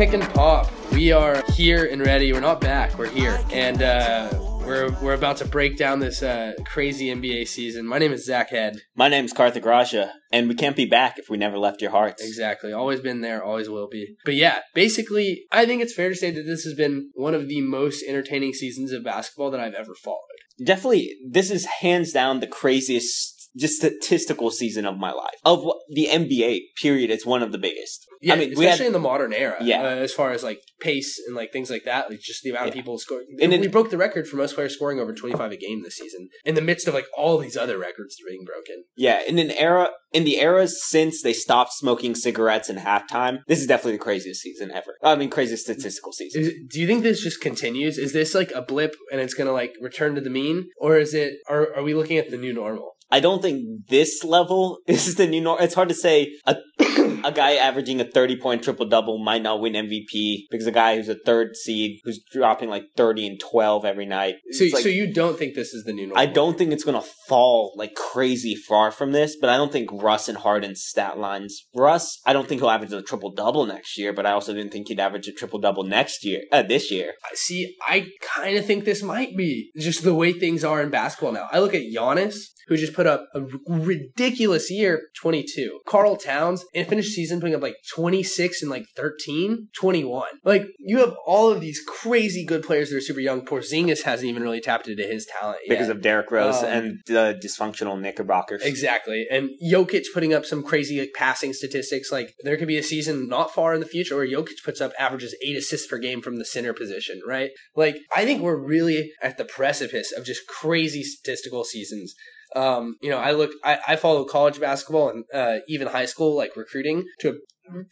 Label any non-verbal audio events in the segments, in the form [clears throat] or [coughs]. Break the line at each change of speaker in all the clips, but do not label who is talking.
Pick and pop. We are here and ready. We're not back. We're here, and uh, we're we're about to break down this uh, crazy NBA season. My name is Zach Head.
My name is Karthik Raja, and we can't be back if we never left your hearts.
Exactly. Always been there. Always will be. But yeah, basically, I think it's fair to say that this has been one of the most entertaining seasons of basketball that I've ever followed.
Definitely, this is hands down the craziest just statistical season of my life. Of the NBA period, it's one of the biggest.
Yeah,
I mean,
especially
had,
in the modern era.
Yeah.
uh, as far as like pace and like things like that, like just the amount of people scoring.
And then
we
it-
broke the record for most players scoring over twenty five a game this season, in the midst of like all these other records being broken.
yeah, in an era, in the eras since they stopped smoking cigarettes in halftime, this is definitely the craziest season ever. I mean, craziest statistical season.
Is, do you think this just continues? Is this like a blip and it's gonna like return to the mean, or is it? Are are we looking at the new normal?
I don't think this level [laughs] is the new norm. It's hard to say a [coughs] a guy averaging a 30 point triple double might not win MVP because a guy who's a third seed who's dropping like 30 and 12 every night.
So,
like-
so you don't think this is the new norm?
I don't think it's gonna fall like crazy far from this, but I don't think Russ and Harden's stat lines. Russ, I don't think he'll average a triple double next year, but I also didn't think he'd average a triple double next year, uh, this year.
See, I kind of think this might be just the way things are in basketball now. I look at Giannis, who just put up a ridiculous year, 22. Karl Towns, and finished season putting up like 26 and like 13, 21. Like, you have all of these crazy good players that are super young. Porzingis hasn't even really tapped into his talent yet.
Because of Derrick Rose
Um,
and the dysfunctional Knickerbockers.
Exactly. And Jokic putting up some crazy like passing statistics. Like there could be a season not far in the future where Jokic puts up averages eight assists per game from the center position, right? Like I think we're really at the precipice of just crazy statistical seasons. Um, you know, I look, I, I follow college basketball and uh, even high school like recruiting to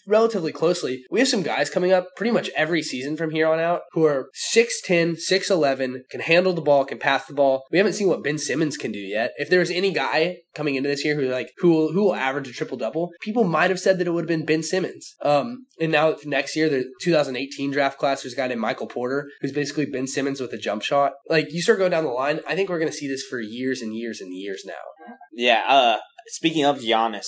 relatively closely. We have some guys coming up pretty much every season from here on out who are 6'10, 6'11, can handle the ball, can pass the ball. We haven't seen what Ben Simmons can do yet. If there's any guy coming into this year who like who will, who will average a triple double, people might have said that it would have been Ben Simmons. Um, and now next year, the 2018 draft class, there's a guy named Michael Porter who's basically Ben Simmons with a jump shot. Like you start going down the line, I think we're going to see this for years and years and years now.
Yeah, uh, speaking of Giannis,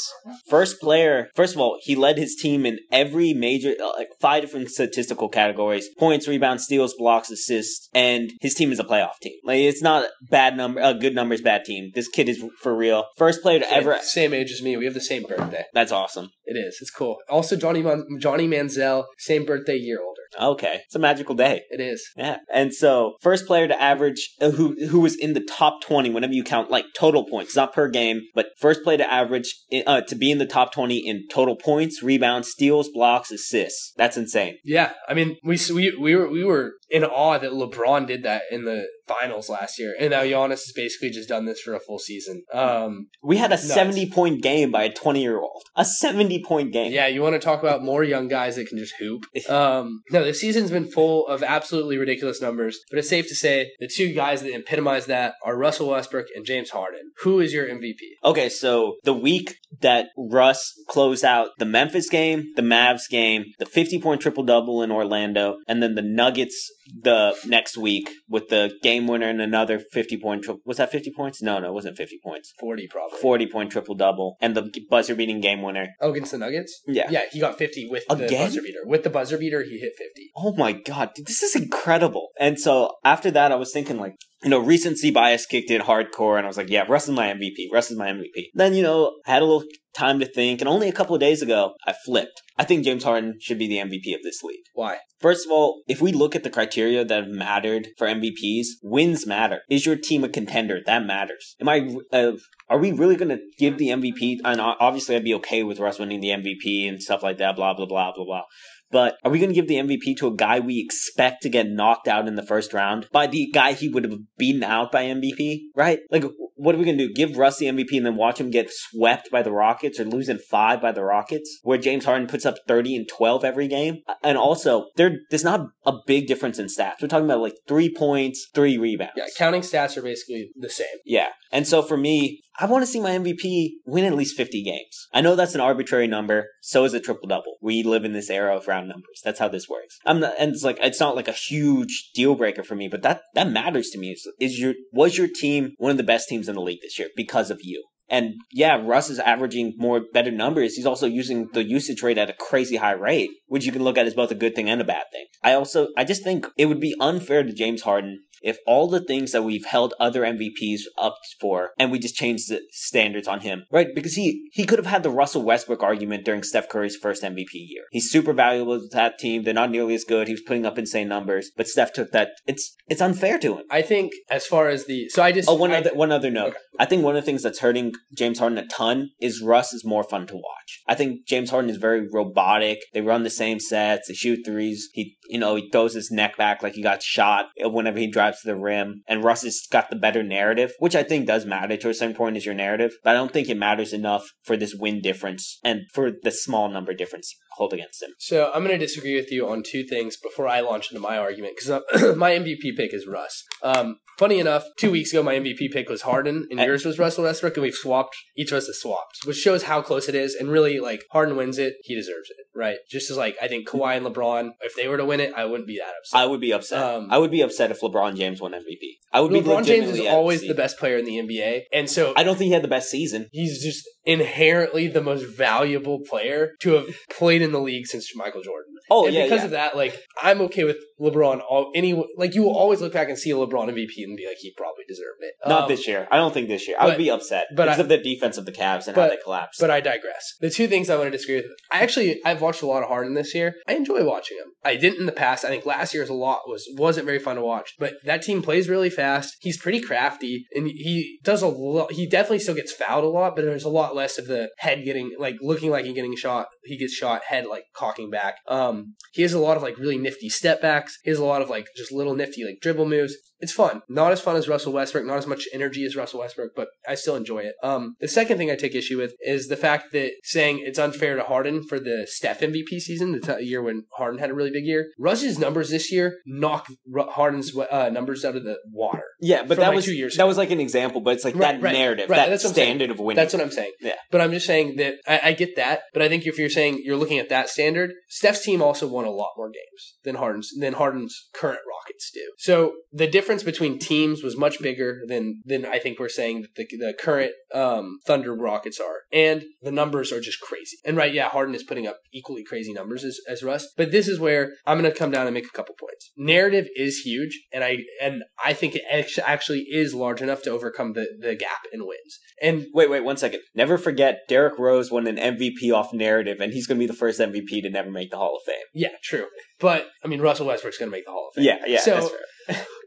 first player, first of all, he led his team in every major, uh, like five different statistical categories points, rebounds, steals, blocks, assists, and his team is a playoff team. Like, it's not bad number, uh, good numbers, bad team. This kid is for real. First player to ever,
same age as me. We have the same birthday.
that's awesome.
It is. It's cool. Also, Johnny Man- Johnny Manziel, same birthday, year older.
Okay. It's a magical day.
It is.
Yeah. And so, first player to average, uh, who, who was in the top 20, whenever you count like total points, not per game, but first player to average, uh, to be in the top 20 in total points, rebounds, steals, blocks, assists. That's insane.
Yeah, I mean, we we we were we were in awe that LeBron did that in the finals last year, and now Giannis has basically just done this for a full season. Um,
We had a
Nuts.
70 point game by a 20 year old. A 70 point game.
yeah, you want to talk about more young guys that can just hoop? [laughs] Um, no, the season's been full of absolutely ridiculous numbers, but it's safe to say the two guys that epitomize that are Russell Westbrook and James Harden. Who is your MVP?
Okay, so the week that Russ closed out the Memphis game, the Mavs game, the 50 point triple double in Orlando, and then the Nuggets the next week with the game winner and another 50 point triple. Was that 50 points? No, no, it wasn't 50 points.
Forty, probably.
40 point triple double and the buzzer beating game winner.
Oh, against the Nuggets.
Yeah.
Yeah, he got fifty with the buzzer beater. With the buzzer beater, he hit fifty.
Oh my god, dude, this is incredible. And so after that, I was thinking like, you know, recency bias kicked in hardcore, and I was like, yeah, Russ is my MVP. Russ is my MVP. Then, you know, I had a little time to think, and only a couple of days ago, I flipped. I think James Harden should be the MVP of this league.
Why?
First of all, if we look at the criteria that have mattered for MVPs, wins matter. Is your team a contender? That matters. Am I? Uh, are we really going to give the MVP? And obviously, I'd be okay with Russ winning the MVP and stuff like that. Blah blah blah blah blah. But are we going to give the MVP to a guy we expect to get knocked out in the first round by the guy he would have beaten out by MVP? Right? Like, what are we going to do? Give Russ the MVP and then watch him get swept by the Rockets or lose in five by the Rockets, where James Harden puts up 30 and 12 every game? And also, there, there's not a big difference in stats. We're talking about like three points, three rebounds.
Yeah, counting stats are basically the same.
Yeah. And so for me, I want to see my MVP win at least 50 games. I know that's an arbitrary number. So is a triple double. We live in this era of round numbers. That's how this works. I'm not, and it's like, it's not like a huge deal breaker for me, but that, that matters to me. Is, is your, was your team one of the best teams in the league this year because of you? And yeah, Russ is averaging more better numbers. He's also using the usage rate at a crazy high rate, which you can look at as both a good thing and a bad thing. I also, I just think it would be unfair to James Harden if all the things that we've held other MVPs up for and we just changed the standards on him, right? Because he, he could have had the Russell Westbrook argument during Steph Curry's first MVP year. He's super valuable to that team. They're not nearly as good. He was putting up insane numbers, but Steph took that. It's, it's unfair to him.
I think as far as the so I just
Oh, one
I-
other one other note.
Okay.
I think one of the things that's hurting James Harden a ton is Russ is more fun to watch. I think James Harden is very robotic. They run the same sets. They shoot threes. He, you know, he throws his neck back like he got shot whenever he drives to the rim. And Russ has got the better narrative, which I think does matter to a certain point is your narrative. But I don't think it matters enough for this win difference and for the small number difference hold against him.
So I'm going to disagree with you on two things before I launch into my argument because [clears throat] my MVP pick is Russ. Um, funny enough, two weeks ago my MVP pick was Harden and yours was Russell Westbrook, and we've swapped. Each of us has swapped, which shows how close it is. And really, like Harden wins it, he deserves it, right? Just as like I think Kawhi and LeBron, if they were to win it, I wouldn't be that upset.
I would be upset.
Um,
I would be upset if LeBron James won MVP. I would be
LeBron James is always the best player in the NBA, and so
I don't think he had the best season.
he's just inherently the most valuable player to have played in the league since Michael Jordan.
Oh
and
yeah,
because
yeah.
of that, like I'm okay with LeBron. All any like you will always look back and see a LeBron MVP and be like, he probably deserved it.
Not
Um,
this year. I don't think this year. I would be upset
but
because
I-
of the defense of the Cavs and how they collapsed.
But I digress. The two things I want to disagree with. I actually I've watched a lot of Harden this year. I enjoy watching him. I didn't in the past. I think last year's a lot was wasn't very fun to watch. But that team plays really fast. He's pretty crafty, and he does a lot. He definitely still gets fouled a lot, but there's a lot less of the head getting like looking like he getting shot. He gets shot, head like cocking back. Um, he has a lot of like really nifty step backs. He has a lot of like just little nifty like dribble moves. It's fun. Not as fun as Russell Westbrook, not as much energy as Russell Westbrook, but I still enjoy it. Um, the second thing I take issue with is the fact that saying it's unfair to Harden for the Steph MVP season, the t- year when Harden had a really big year. Russ's numbers this year knock Ru- Harden's uh, numbers out of the water.
yeah, but that
like,
was
two years
that
ago.
was like an example. But it's like
Right,
that
right,
narrative,
right,
that
that's what I'm saying.
standard of winning.
That's what I'm saying.
Yeah.
But I'm just saying that I, I get that. But I think if you're saying you're looking at that standard, Steph's team also won a lot more games than Harden's than Harden's current Rockets do. So the difference between teams was much bigger than than I think we're saying that the, the current um, Thunder Rockets are, and the numbers are just crazy. And right, yeah, Harden is putting up equally crazy numbers as, as Russ. But this is where I'm going to come down and make a couple points. Narrative is huge, and I and I think it actually is large enough to overcome the the gap in wins. And
Wait, wait, one second. Never forget, Derrick Rose won an MVP off narrative, and he's going to be the first MVP to never make the Hall of Fame.
Yeah, true. But I mean, Russell Westbrook's going to make the Hall of Fame.
Yeah, yeah,
So-
that's fair.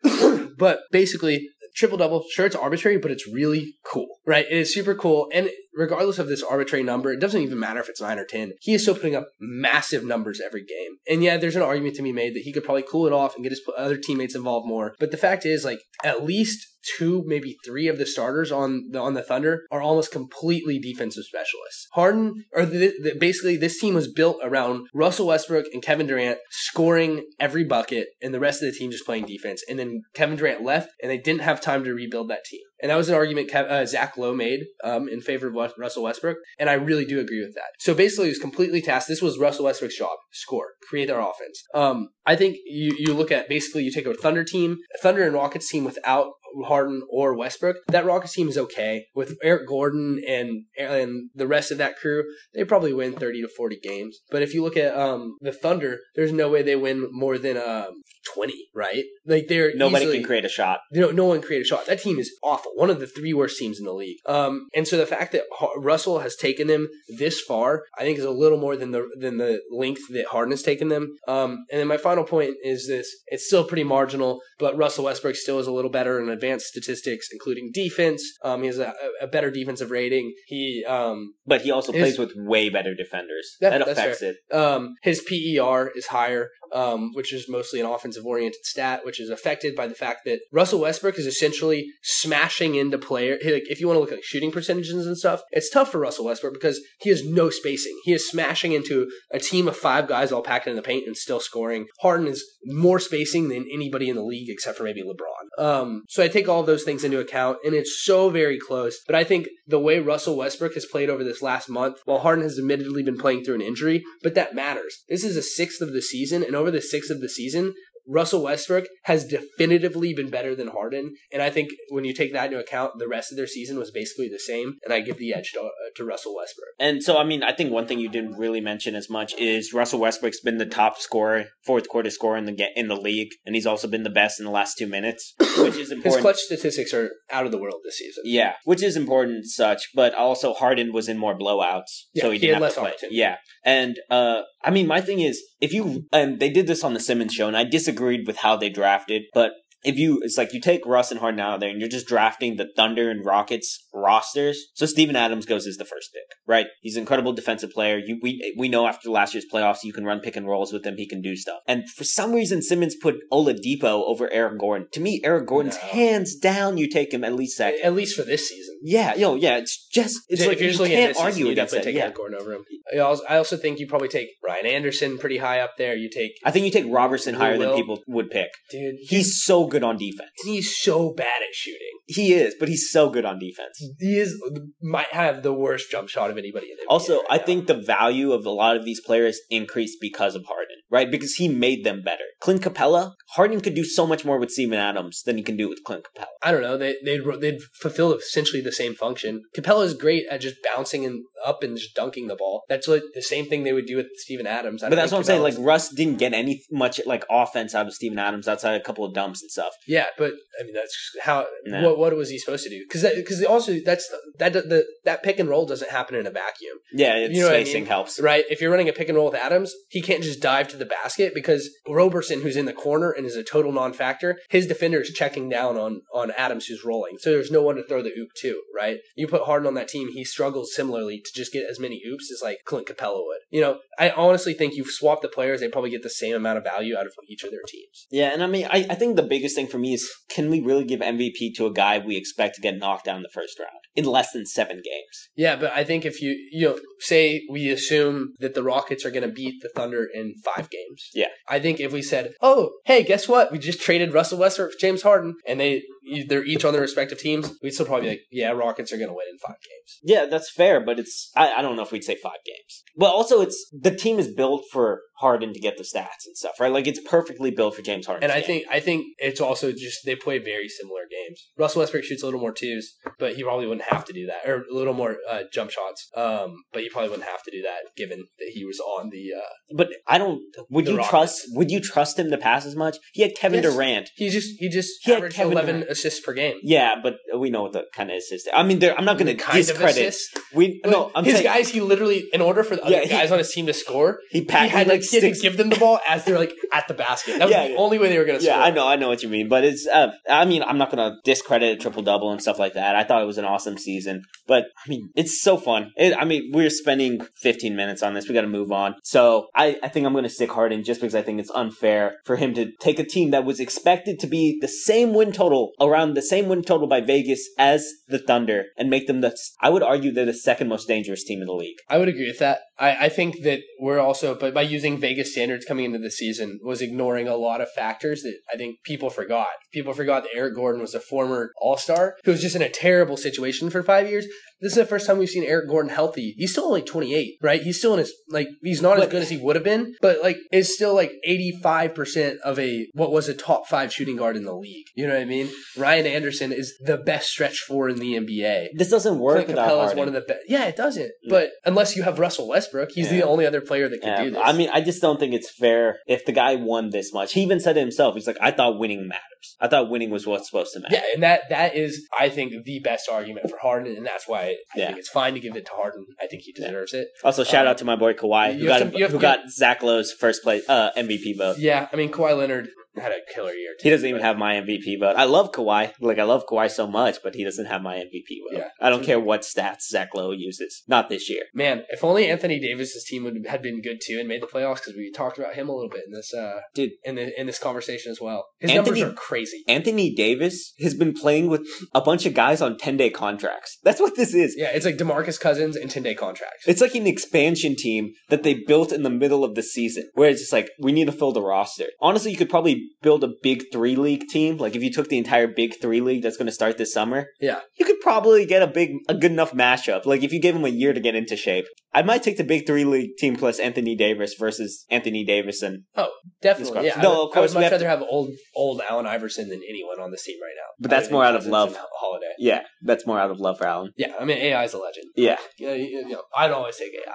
[laughs]
but basically, triple double. Sure, it's arbitrary, but it's really cool, right? It is super cool, and regardless of this arbitrary number, it doesn't even matter if it's nine or ten. He is still putting up massive numbers every game. And yeah, there's an argument to be made that he could probably cool it off and get his other teammates involved more. But the fact is, like, at least two, maybe three of the starters on the on the Thunder are almost completely defensive specialists. Harden, or the, the, basically, this team was built around Russell Westbrook and Kevin Durant scoring every bucket, and the rest of the team just playing defense. And then Kevin Durant left, and they didn't have time to rebuild that team. And that was an argument Kev, uh, Zach Lowe made um, in favor of Russell Westbrook, and I really do agree with that. So basically, it was completely tasked. This was Russell Westbrook's job: score, create their offense. Um, I think you you look at basically you take a Thunder team, Thunder and Rockets team without Harden or Westbrook. That Rockets team is okay with Eric Gordon and and the rest of that crew. They probably win thirty to forty games. But if you look at um, the Thunder, there's no way they win more than um, twenty. Right? Like they're
Nobody
easily-
can create a shot.
no, no one created a shot. That team is awful. One of the three worst teams in the league. Um, and so the fact that Russell has taken them this far, I think, is a little more than the than the length that Harden has taken them. Um, and then my final point is this: it's still pretty marginal, but Russell Westbrook still is a little better in advanced statistics, including defense. Um, he has a, a better defensive rating. He um,
But he also
His-
plays with way better defenders.
That-
that affects it.
um, his PER is higher, um, which is mostly an offensive oriented stat, which is affected by the fact that Russell Westbrook is essentially smashing into player. Like, if you want to look at shooting percentages and stuff, it's tough for Russell Westbrook because he has no spacing. He is smashing into a team of five guys all packed in the paint and still scoring. Harden is more spacing than anybody in the league except for maybe LeBron. Um, so I take all those things into account, and it's so very close. But I think the way Russell Westbrook has played over this last month, while Harden has admittedly been playing through an injury, but that matters. This is a sixth of the season, and over the sixth of the season, Russell Westbrook has definitively been better than Harden, and I think when you take that into account, the rest of their season was basically the same, and I give the edge to, uh, to Russell Westbrook.
And so, I mean, I think one thing you didn't really mention as much is Russell Westbrook's been the top scorer, fourth quarter scorer in the in the league, and he's also been the best in the last two minutes, [coughs] which is important.
His clutch statistics are out of the world this season.
Yeah, which is important such, but also Harden was in more blowouts,
Yeah,
so he,
he
didn't have
less
to play. Yeah, and uh, I mean, my thing is, if you and they did this on the Simmons show, and I disagreed with how they drafted, but if you, it's like you take Russ and Harden out of there, and you're just drafting the Thunder and Rockets rosters. So Steven Adams goes as the first pick, right? He's an incredible defensive player. You, we we know after last year's playoffs, you can run pick and rolls with him. He can do stuff. And for some reason, Simmons put Oladipo over Eric Gordon. To me, Eric Gordon's
No.
hands down. You take him at least second.
At least for this season.
Yeah, yo, yeah, it's just it's
if
like
you're
you
just
can't
at this season,
argue
you
against
definitely
it.
take
Yeah.
Eric Gordon over him. I also, I also think you probably take Ryan Anderson pretty high up there. You take
I think you take
Roberson
higher than people would pick.
dude.
He's so good on defense.
he's so bad at shooting.
He is, but he's so good on defense.
He is might have the worst jump shot of anybody in the
Also,
right
I
now.
think the value of a lot of these players increased because of Harden, right? Because he made them better. Clint Capela, Harden could do so much more with Steven Adams than he can do with Clint Capela.
I don't know. They they'd they'd fulfill essentially the same function. Capela is great at just bouncing and up and just dunking the ball. That's like the same thing they would do with Steven Adams.
But that's what I'm saying. Like Russ didn't get any much like offense out of Steven Adams outside a couple of dumps and stuff.
yeah, but I mean that's how.
No.
What what was he supposed to do? Because because also that's that the that pick and roll doesn't happen in a vacuum.
Yeah, it's
You know what I
spacing
mean?
helps.
Right. If you're running a pick and roll with Adams, he can't just dive to the basket because Roberson, who's in the corner and is a total non-factor, his defender is checking down on on Adams, who's rolling. So there's no one to throw the oop to. Right. You put Harden on that team, he struggles similarly to just get as many oops as like Clint Capela would. You know, I honestly think you've swapped the players; they probably get the same amount of value out of each of their teams.
Yeah, and I mean, I, I think the biggest thing for me is can we really give MVP to a guy we expect to get knocked down the first round in less than seven games?
Yeah, but I think if you you know say we assume that the Rockets are going to beat the Thunder in five games.
Yeah.
I think if we said, "Oh, hey, guess what? We just traded Russell Westbrook for James Harden," and they they're each on their respective teams, we'd still probably be like, "Yeah, Rockets are going to win in five games."
Yeah, that's fair, but it's I, I don't know if we'd say five games. But also, it's the team is built for Harden to get the stats and stuff, right? Like it's perfectly built for James Harden.
And I think I think it's also just they play very similar games. Russell Westbrook shoots a little more twos, but he probably wouldn't have to do that, or a little more uh, jump shots. Um, but he probably wouldn't have to do that given that he was on the. Uh,
but I don't. Would you
Rockets.
trust? Would you trust him to pass as much? He had Kevin
Yes.
Durant.
he just he just
He had
averaged eleven
Durant.
assists per game.
Yeah, but we know what the kind of assist. I mean, I'm not going to
Kind of
discredit. We no, I'm
his
saying
guys. He literally, in order for the other
Yeah, he-
guys on his team to score,
he,
he had like he had to give them the ball as they're like at the basket. That was
Yeah,
the
yeah.
only way they were going to
Yeah,
score.
I know, I know what you mean, but it's. Uh, I mean, I'm not gonna discredit a triple double and stuff like that. I thought it was an awesome season, but I mean, it's so fun. It, I mean, we're spending 15 minutes on this. We got to move on. So I, I think I'm gonna stick Harden just because I think it's unfair for him to take a team that was expected to be the same win total around the same win total by Vegas as the Thunder and make them the. I would argue they're the second most dangerous team in the league.
I would agree with that. I, I think that we're also, but by using Vegas standards coming into the season, was ignoring a lot of factors that I think people forgot. People forgot that Eric Gordon was a former All Star who was just in a terrible situation for five years. This is the first time we've seen Eric Gordon healthy. He's still only 28, right? He's still in his, like, he's not as good as he would have been, but, like, is still, like, 85% of a, what was a top five shooting guard in the league. You know what I mean? Ryan Anderson is the best stretch four in the NBA.
This doesn't work
Clint
without
Capela is one of the best. Yeah, it doesn't.
No.
But unless you have Russell Westbrook, he's the only other player that can
Yeah,
do this.
I mean, I just don't think it's fair if the guy won this much. He even said it himself. He's like, I thought winning matters. I thought winning was what's supposed to matter.
yeah, and that that is, I think, the best argument for Harden, and that's why I
Yeah.
think it's fine to give it to Harden. I think he deserves it.
Also, shout
Um,
out to my boy Kawhi, who got
to- you have
who got Zach Lowe's first place uh, MVP vote.
Yeah, I mean, Kawhi Leonard had a killer year. Too,
He doesn't even have my MVP vote. I love Kawhi. Like I love Kawhi so much, but he doesn't have my MVP vote.
Yeah.
I don't care what stats Zach Lowe uses. Not this year.
Man, if only Anthony Davis's team would had been good too and made the playoffs because we talked about him a little bit in this uh
Dude.
in the, in this conversation as well. His
Anthony-
numbers are crazy.
Anthony Davis has been playing with a bunch of guys on 10 day contracts. That's what this is.
Yeah, it's like Demarcus Cousins and ten day contracts.
It's like an expansion team that they built in the middle of the season, where it's just like we need to fill the roster. Honestly, you could probably you build a big three league team, like if you took the entire big three league that's going to start this summer,
Yeah.
you could probably get a big, a good enough matchup. Like if you gave him a year to get into shape, I might take the big three league team plus Anthony Davis versus Anthony Davis and
oh,
Definitely.
Yeah.
no,
would,
of course,
I would much
have to-
rather have old old Allen Iverson than anyone on this team right now.
But that's more out of love.
Holiday.
yeah, that's more out of love for Allen.
Yeah. I mean, AI is a legend.
Yeah.
Yeah. You know, I'd always take AI.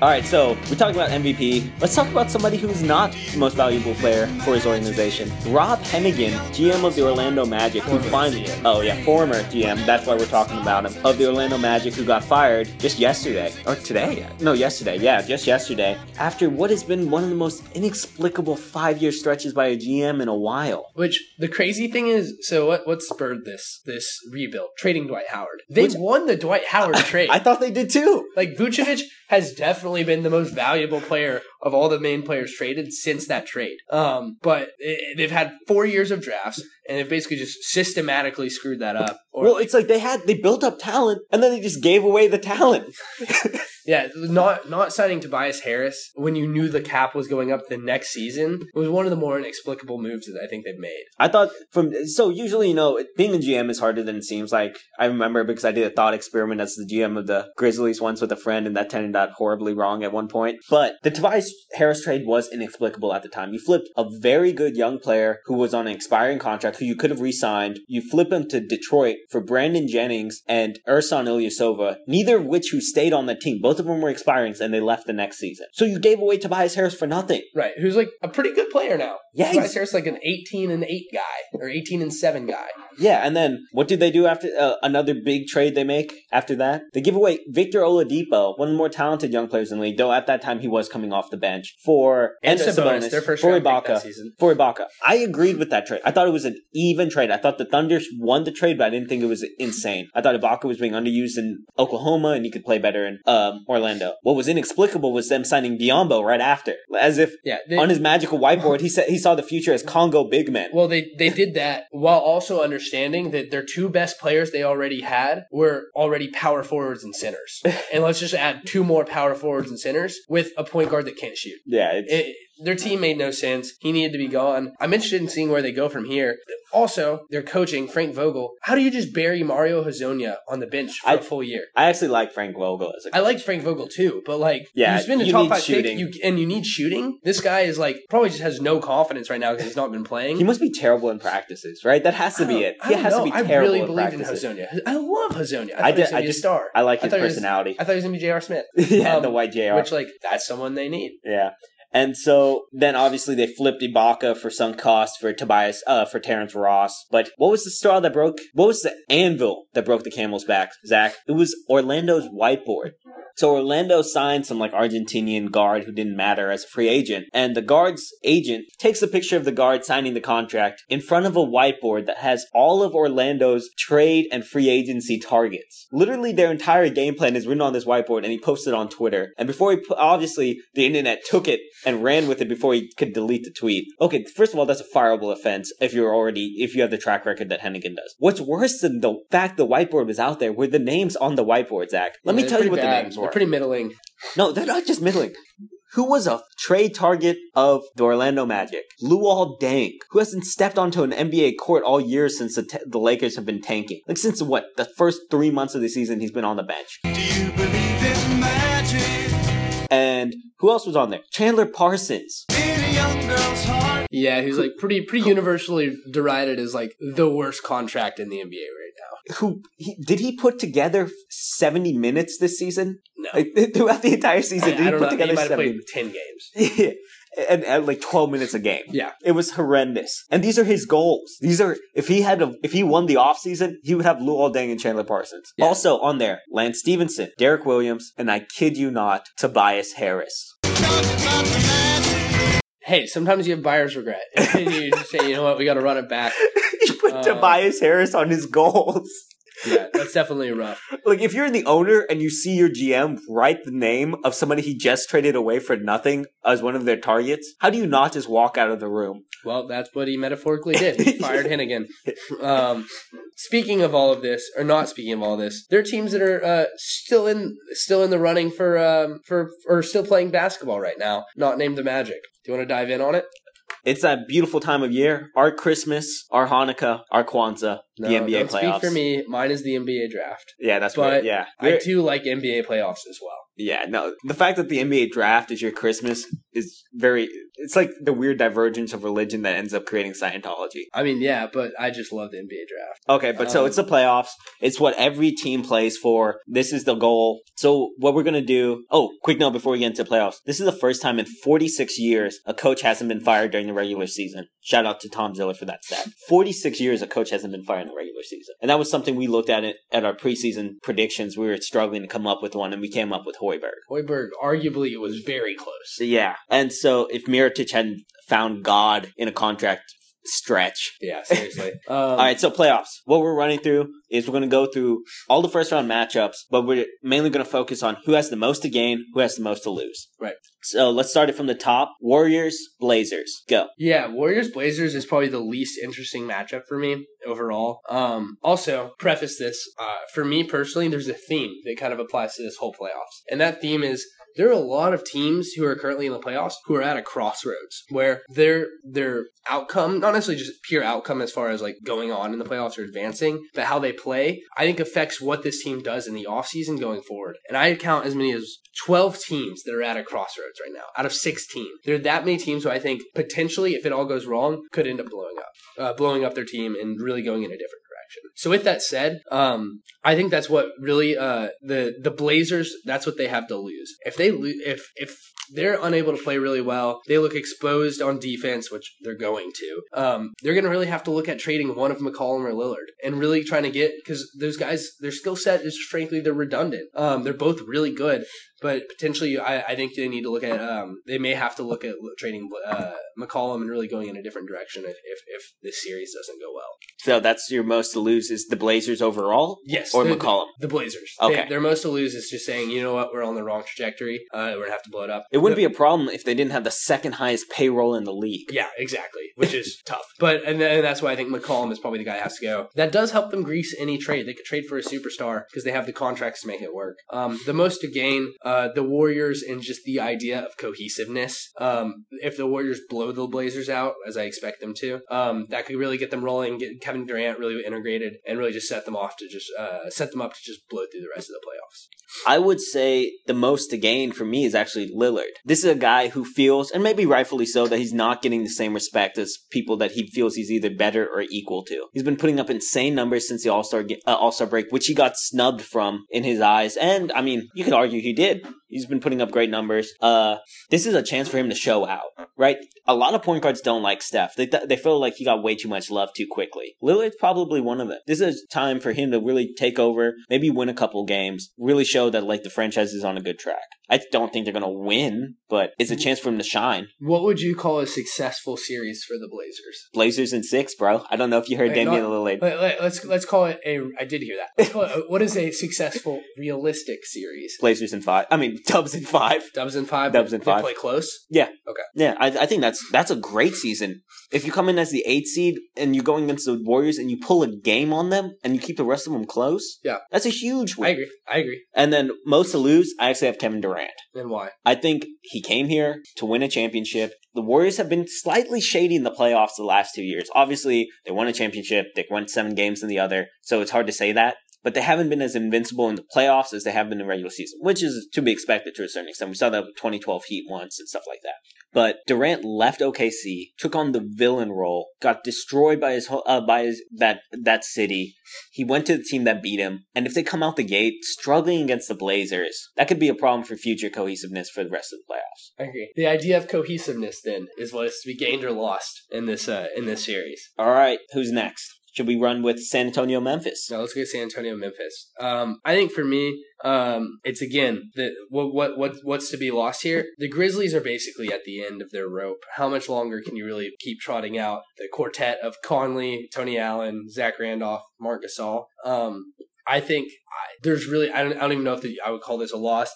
All right, so we talked about MVP. Let's talk about somebody who's not the most valuable player for his organization. Rob Hennigan, GM of the Orlando Magic, who finally, oh yeah, former GM. That's why we're talking about him. Of the Orlando Magic, who got fired just yesterday or today? No, yesterday. Yeah, just yesterday. After what has been one of the most inexplicable five-year stretches by a GM in a while.
Which the crazy thing is, so what? What spurred this this rebuild? Trading Dwight Howard. They
Which-
won the Dwight Howard [laughs] trade.
I thought they did too.
like Vucevic has definitely been the most valuable player of all the main players traded since that trade. Um, but it, they've had four years of drafts, and they've basically just systematically screwed that up. Or,
Well, it's like they had they built up talent and then they just gave away the talent. [laughs]
yeah, not not signing Tobias Harris when you knew the cap was going up the next season was one of the more inexplicable moves that I think they've made.
I thought from so usually you know being a GM is harder than it seems. Like I remember because I did a thought experiment as the GM of the Grizzlies once with a friend, and that turned out horribly wrong at one point. But the Tobias Harris trade was inexplicable at the time. You flipped a very good young player who was on an expiring contract who you could have re-signed. You flip him to Detroit for Brandon Jennings and Ersan Ilyasova, neither of which who stayed on the team. Both of them were expiring, and they left the next season. So you gave away Tobias Harris for nothing.
Right, who's like a pretty good player now.
Yeah,
Tobias Harris like an eighteen and eight guy or eighteen and seven guy.
Yeah, and then what did they do after uh, another big trade they make after that? They give away Victor Oladipo, one of the more talented young players in the league, though at that time he was coming off the bench, for
And
and
Sabonis, their first
for
round pick that
Ibaka.
season.
For Ibaka. I agreed with that trade. I thought it was an even trade. I thought the Thunder won the trade, but I didn't think it was insane. I thought Ibaka was being underused in Oklahoma and he could play better in um, Orlando. What was inexplicable was them signing Biyombo right after. As if
Yeah, they,
on his magical whiteboard he said he saw the future as Congo big men.
Well, they they did that while also understanding that their two best players they already had were already power forwards and centers, [laughs] and let's just add two more power forwards and centers with a point guard that can't shoot.
yeah, it's,
It, their team made no sense. He needed to be gone. I'm interested in seeing where they go from here. Also, their coaching, Frank Vogel. How do you just bury Mario Hezonja on the bench for
I-
a full year?
I actually like Frank Vogel as a
I liked Frank Vogel too, but like,
Yeah,
you spend a
you
top
need
five
shooting.
pick, you, and you need shooting. This guy is like probably just has no confidence right now because he's not been playing.
He must be terrible in practices, right? That has to be it.
I
He has
know.
to be
I
terrible
really
in
believed in. Hezonja. I love Hezonja. I,
I did- I just-
a star.
I like
I
his
thought he was-
personality.
I thought he was gonna be J.R. Smith, [laughs]
yeah,
Um,
the white JR.
which like that's someone they need.
yeah. And so then obviously they flipped Ibaka for some cost for Tobias, uh, for Terrence Ross. But what was the straw that broke? What was the anvil that broke the camel's back, Zach? It was Orlando's whiteboard. So Orlando signed some like Argentinian guard who didn't matter as a free agent, and the guard's agent takes a picture of the guard signing the contract in front of a whiteboard that has all of Orlando's trade and free agency targets. Literally, their entire game plan is written on this whiteboard, and he posted it on Twitter. And before he obviously the internet took it and ran with it before he could delete the tweet. Okay, first of all, that's a fireable offense if you're already if you have the track record that Hennigan does. What's worse than the fact the whiteboard was out there were the names on the whiteboard, Zach. Let
Yeah,
me
they're
tell you
pretty
what
bad.
the names
They're
were.
pretty middling.
No, they're not just middling. Who was a trade target of the Orlando Magic? Luol Deng, who hasn't stepped onto an NBA court all year since the, t- the Lakers have been tanking. Like since what? The first three months of the season, he's been on the bench. And who else was on there? Chandler Parsons.
In a young girl's heart.
Yeah, who's like pretty pretty universally derided as like the worst contract in the NBA right now.
Who he, did he put together seventy minutes this season?
No,
Like [laughs] throughout the entire season,
I,
did he
I don't
put
know. He
together
might have played ten games. [laughs]
Yeah. And, and like 12 minutes a game.
Yeah.
It was horrendous. And these are his goals. These are, if he had, a, if he won the offseason, he would have Luol Deng and Chandler Parsons.
Yeah.
Also on there, Lance Stephenson, Derrick Williams, and I kid you not, Tobias Harris.
Talk about the magic.
Hey, sometimes you have buyer's regret, and [laughs] you just say, you know what, we got to run it back. [laughs]
you put
Uh,
Tobias Harris on his goals.
Yeah, that's definitely rough. [laughs]
Like, if you're the owner and you see your GM write the name of somebody he just traded away for nothing as one of their targets, how do you not just walk out of the room?
Well, that's what he metaphorically did. [laughs] He fired Hennigan. Um, speaking of all of this, or not speaking of all this, there are teams that are uh, still in still in the running for um, for or still playing basketball right now, not named the Magic. Do you want to dive in on it?
It's that beautiful time of year. Our Christmas, our Hanukkah, our Kwanzaa,
No,
the NBA playoffs.
speak for me. Mine is the NBA draft.
Yeah, that's
But
right. Yeah,
I do like NBA playoffs as well.
Yeah, no. The fact that the NBA draft is your Christmas is very. It's like the weird divergence of religion that ends up creating Scientology.
I mean, yeah, but I just love the NBA draft.
Okay, but so
Um,
it's the playoffs. It's what every team plays for. This is the goal. So what we're gonna do? Oh, quick note before we get into playoffs. This is the first time in 46 years a coach hasn't been fired during the regular season. Shout out to Tom Ziller for that stat. 46 years a coach hasn't been fired in the regular season, and that was something we looked at it at our preseason predictions. We were struggling to come up with one, and we came up with Hoiberg.
Hoiberg arguably was very close.
Yeah, and so if Mirotic hadn't found God in a contract stretch,
Yeah, seriously. [laughs] Um,
all right, so playoffs. What we're running through is we're going to go through all the first round matchups, but we're mainly going to focus on who has the most to gain, who has the most to lose.
Right.
So let's start it from the top. Warriors, Blazers. Go.
Yeah, Warriors Blazers is probably the least interesting matchup for me overall. Um, also, preface this uh, for me personally, there's a theme that kind of applies to this whole playoffs, and that theme is there are a lot of teams who are currently in the playoffs who are at a crossroads where their their outcome, not necessarily just pure outcome as far as like going on in the playoffs or advancing, but how they play, I think affects what this team does in the offseason going forward. And I count as many as 12 teams that are at a crossroads right now out of 16. There are that many teams who I think potentially, if it all goes wrong, could end up blowing up, uh, blowing up their team and really going in a different So with that said, um, I think that's what really uh, the the Blazers. That's what they have to lose. If they lo- if if they're unable to play really well, they look exposed on defense, which they're going to. Um, they're going to really have to look at trading one of McCollum or Lillard and really trying to get because those guys, their skill set is frankly they're redundant. Um, they're both really good, but potentially I, I think they need to look at um, they may have to look at trading uh, McCollum and really going in a different direction if if, if this series doesn't go well.
So that's your most to lose is the Blazers overall
Yes,
or
the-
McCollum.
The Blazers.
Okay.
They, their most to lose is just saying, you know what, we're on the wrong trajectory. Uh, we're gonna have to blow it up.
It wouldn't
The-
be a problem if they didn't have the second highest payroll in the league.
Yeah, exactly. Which is [laughs] tough. But and, then, that's why I think McCollum is probably the guy that has to go. That does help them grease any trade. They could trade for a superstar because they have the contracts to make it work. Um, the most to gain, uh, the Warriors and just the idea of cohesiveness. Um, if the Warriors blow the Blazers out, as I expect them to, um, that could really get them rolling, get Kevin Durant really integrated, and really just set them off to just uh, set them up to just blow through the rest of the playoffs.
I would say the most to gain for me is actually Lillard. This is a guy who feels, and maybe rightfully so, that he's not getting the same respect as people that he feels he's either better or equal to. He's been putting up insane numbers since the All Star uh, All Star break, which he got snubbed from in his eyes, and I mean, you could argue he did. He's been putting up great numbers. Uh, this is a chance for him to show out, right? A lot of point guards don't like Steph. They they feel like he got way too much love too quickly. Lillard's probably one of them. This is a time for him to really take over, maybe win a couple games, really show that like the franchise is on a good track. I don't think they're gonna win, but it's a chance for him to shine.
What would you call a successful series for the Blazers?
Blazers in six, bro. I don't know if you heard
Wait,
Damian
not-
Lillard.
Let, let, us let's call it a. I did hear that. Let's call it a- what is a successful, realistic series?
Blazers in five. I mean, Dubs in five.
Dubs in five.
Dubs
they
five.
Play close.
Yeah.
Okay.
Yeah, I, I think that's that's a great season. If you come in as the eight seed and you're going against the Warriors and you pull a game on them and you keep the rest of them close,
Yeah.
that's a huge
I agree. I agree.
And then most to lose, I actually have Kevin Durant.
And why?
I think he came here to win a championship. The Warriors have been slightly shady in the playoffs the last two years. Obviously, they won a championship. They won seven games in the other, so it's hard to say that. But they haven't been as invincible in the playoffs as they have been in the regular season, which is to be expected to a certain extent. We saw that with 2012 Heat once and stuff like that. But Durant left OKC, took on the villain role, got destroyed by his uh, by his that that city. He went to the team that beat him, and if they come out the gate struggling against the Blazers, that could be a problem for future cohesiveness for the rest of the playoffs.
I agree. The idea of cohesiveness then is what is to be gained or lost in this uh, in this series.
All right, who's next? Should we run with San Antonio, Memphis?
No, let's go San Antonio, Memphis. Um, I think for me, um, it's again the what what what what's to be lost here. The Grizzlies are basically at the end of their rope. How much longer can you really keep trotting out the quartet of Conley, Tony Allen, Zach Randolph, Marc Gasol? Um, I think I, there's really I don't, I don't even know if the, I would call this a loss.